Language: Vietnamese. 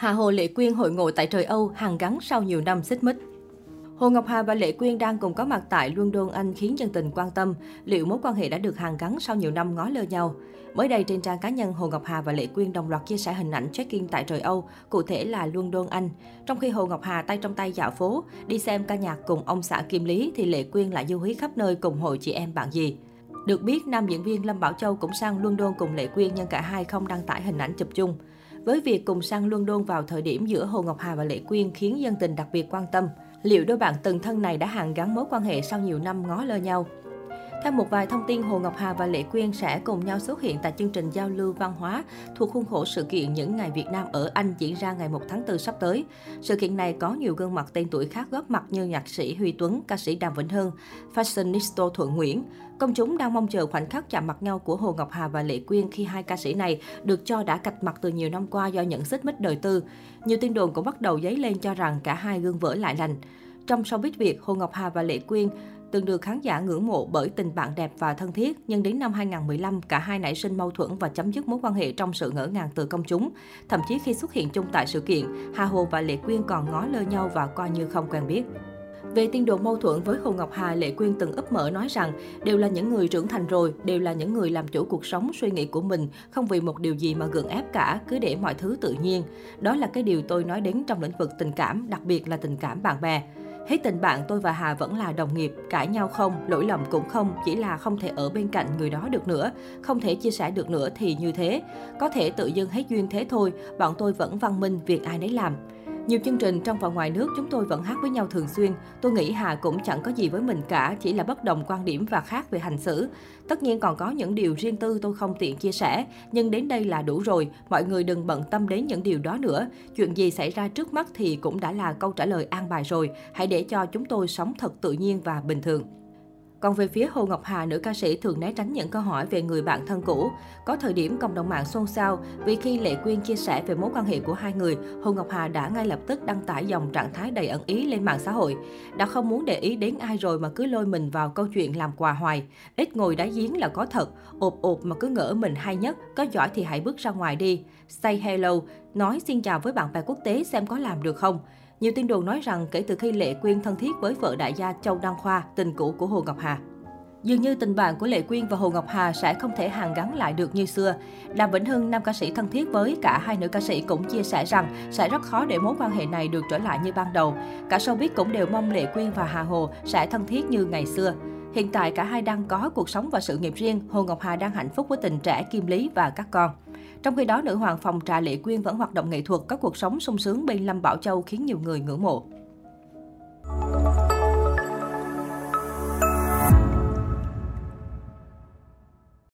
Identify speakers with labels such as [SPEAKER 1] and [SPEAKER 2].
[SPEAKER 1] Hà Hồ Lệ Quyên hội ngộ tại trời Âu, hàng gắn sau nhiều năm xích mích. Hồ Ngọc Hà và Lệ Quyên đang cùng có mặt tại London, Anh khiến dân tình quan tâm liệu mối quan hệ đã được hàn gắn sau nhiều năm ngó lơ nhau. Mới đây trên trang cá nhân, Hồ Ngọc Hà và Lệ Quyên đồng loạt chia sẻ hình ảnh check-in tại trời Âu, cụ thể là London, Anh. Trong khi Hồ Ngọc Hà tay trong tay dạo phố, đi xem ca nhạc cùng ông xã Kim Lý thì Lệ Quyên lại du hí khắp nơi cùng hội chị em bạn gì. Được biết, nam diễn viên Lâm Bảo Châu cũng sang London cùng Lệ Quyên nhưng cả hai không đăng tải hình ảnh chụp chung. Với việc cùng sang London vào thời điểm giữa Hồ Ngọc Hà và Lệ Quyên khiến dân tình đặc biệt quan tâm. Liệu đôi bạn từng thân này đã hàn gắn mối quan hệ sau nhiều năm ngó lơ nhau? Theo một vài thông tin, Hồ Ngọc Hà và Lệ Quyên sẽ cùng nhau xuất hiện tại chương trình giao lưu văn hóa thuộc khuôn khổ sự kiện Những Ngày Việt Nam ở Anh diễn ra ngày 1 tháng 4 sắp tới. Sự kiện này có nhiều gương mặt tên tuổi khác góp mặt như nhạc sĩ Huy Tuấn, ca sĩ Đàm Vĩnh Hưng, fashionista Thuận Nguyễn. Công chúng đang mong chờ khoảnh khắc chạm mặt nhau của Hồ Ngọc Hà và Lệ Quyên khi hai ca sĩ này được cho đã cạch mặt từ nhiều năm qua do những xích mích đời tư. Nhiều tin đồn cũng bắt đầu dấy lên cho rằng cả hai gương vỡ lại lành. Trong showbiz Việt, Hồ Ngọc Hà và Lệ Quyên từng được khán giả ngưỡng mộ bởi tình bạn đẹp và thân thiết, nhưng đến năm 2015, cả hai nảy sinh mâu thuẫn và chấm dứt mối quan hệ trong sự ngỡ ngàng từ công chúng. Thậm chí khi xuất hiện chung tại sự kiện, Hà Hồ và Lệ Quyên còn ngó lơ nhau và coi như không quen biết. Về tin đồn mâu thuẫn với Hồ Ngọc Hà, Lệ Quyên từng ấp mở nói rằng đều là những người trưởng thành rồi, đều là những người làm chủ cuộc sống suy nghĩ của mình, không vì một điều gì mà gượng ép cả, cứ để mọi thứ tự nhiên. Đó là cái điều tôi nói đến trong lĩnh vực tình cảm, đặc biệt là tình cảm bạn bè. Hết tình bạn tôi và Hà vẫn là đồng nghiệp, cãi nhau không, lỗi lầm cũng không, chỉ là không thể ở bên cạnh người đó được nữa, không thể chia sẻ được nữa thì như thế. Có thể tự dưng hết duyên thế thôi, bọn tôi vẫn văn minh việc ai nấy làm. Nhiều chương trình trong và ngoài nước chúng tôi vẫn hát với nhau thường xuyên. Tôi nghĩ Hà cũng chẳng có gì với mình cả, chỉ là bất đồng quan điểm và khác về hành xử. Tất nhiên còn có những điều riêng tư tôi không tiện chia sẻ, nhưng đến đây là đủ rồi. Mọi người đừng bận tâm đến những điều đó nữa. Chuyện gì xảy ra trước mắt thì cũng đã là câu trả lời an bài rồi. Hãy để cho chúng tôi sống thật tự nhiên và bình thường. Còn về phía Hồ Ngọc Hà, nữ ca sĩ thường né tránh những câu hỏi về người bạn thân cũ. Có thời điểm cộng đồng mạng xôn xao vì khi Lệ Quyên chia sẻ về mối quan hệ của hai người, Hồ Ngọc Hà đã ngay lập tức đăng tải dòng trạng thái đầy ẩn ý lên mạng xã hội. Đã không muốn để ý đến ai rồi mà cứ lôi mình vào câu chuyện làm quà hoài. Ít ngồi đáy giếng là có thật, ộp ộp mà cứ ngỡ mình hay nhất, có giỏi thì hãy bước ra ngoài đi. Say hello, nói xin chào với bạn bè quốc tế xem có làm được không. Nhiều tin đồn nói rằng kể từ khi Lệ Quyên thân thiết với vợ đại gia Châu Đăng Khoa, tình cũ của Hồ Ngọc Hà. Dường như tình bạn của Lệ Quyên và Hồ Ngọc Hà sẽ không thể hàn gắn lại được như xưa. Đàm Vĩnh Hưng, nam ca sĩ thân thiết với cả hai nữ ca sĩ cũng chia sẻ rằng sẽ rất khó để mối quan hệ này được trở lại như ban đầu. Cả showbiz cũng đều mong Lệ Quyên và Hà Hồ sẽ thân thiết như ngày xưa. Hiện tại cả hai đang có cuộc sống và sự nghiệp riêng, Hồ Ngọc Hà đang hạnh phúc với tình trẻ Kim Lý và các con. Trong khi đó, nữ hoàng phòng trà Lệ Quyên vẫn hoạt động nghệ thuật, có cuộc sống sung sướng bên Lâm Bảo Châu khiến nhiều người ngưỡng mộ.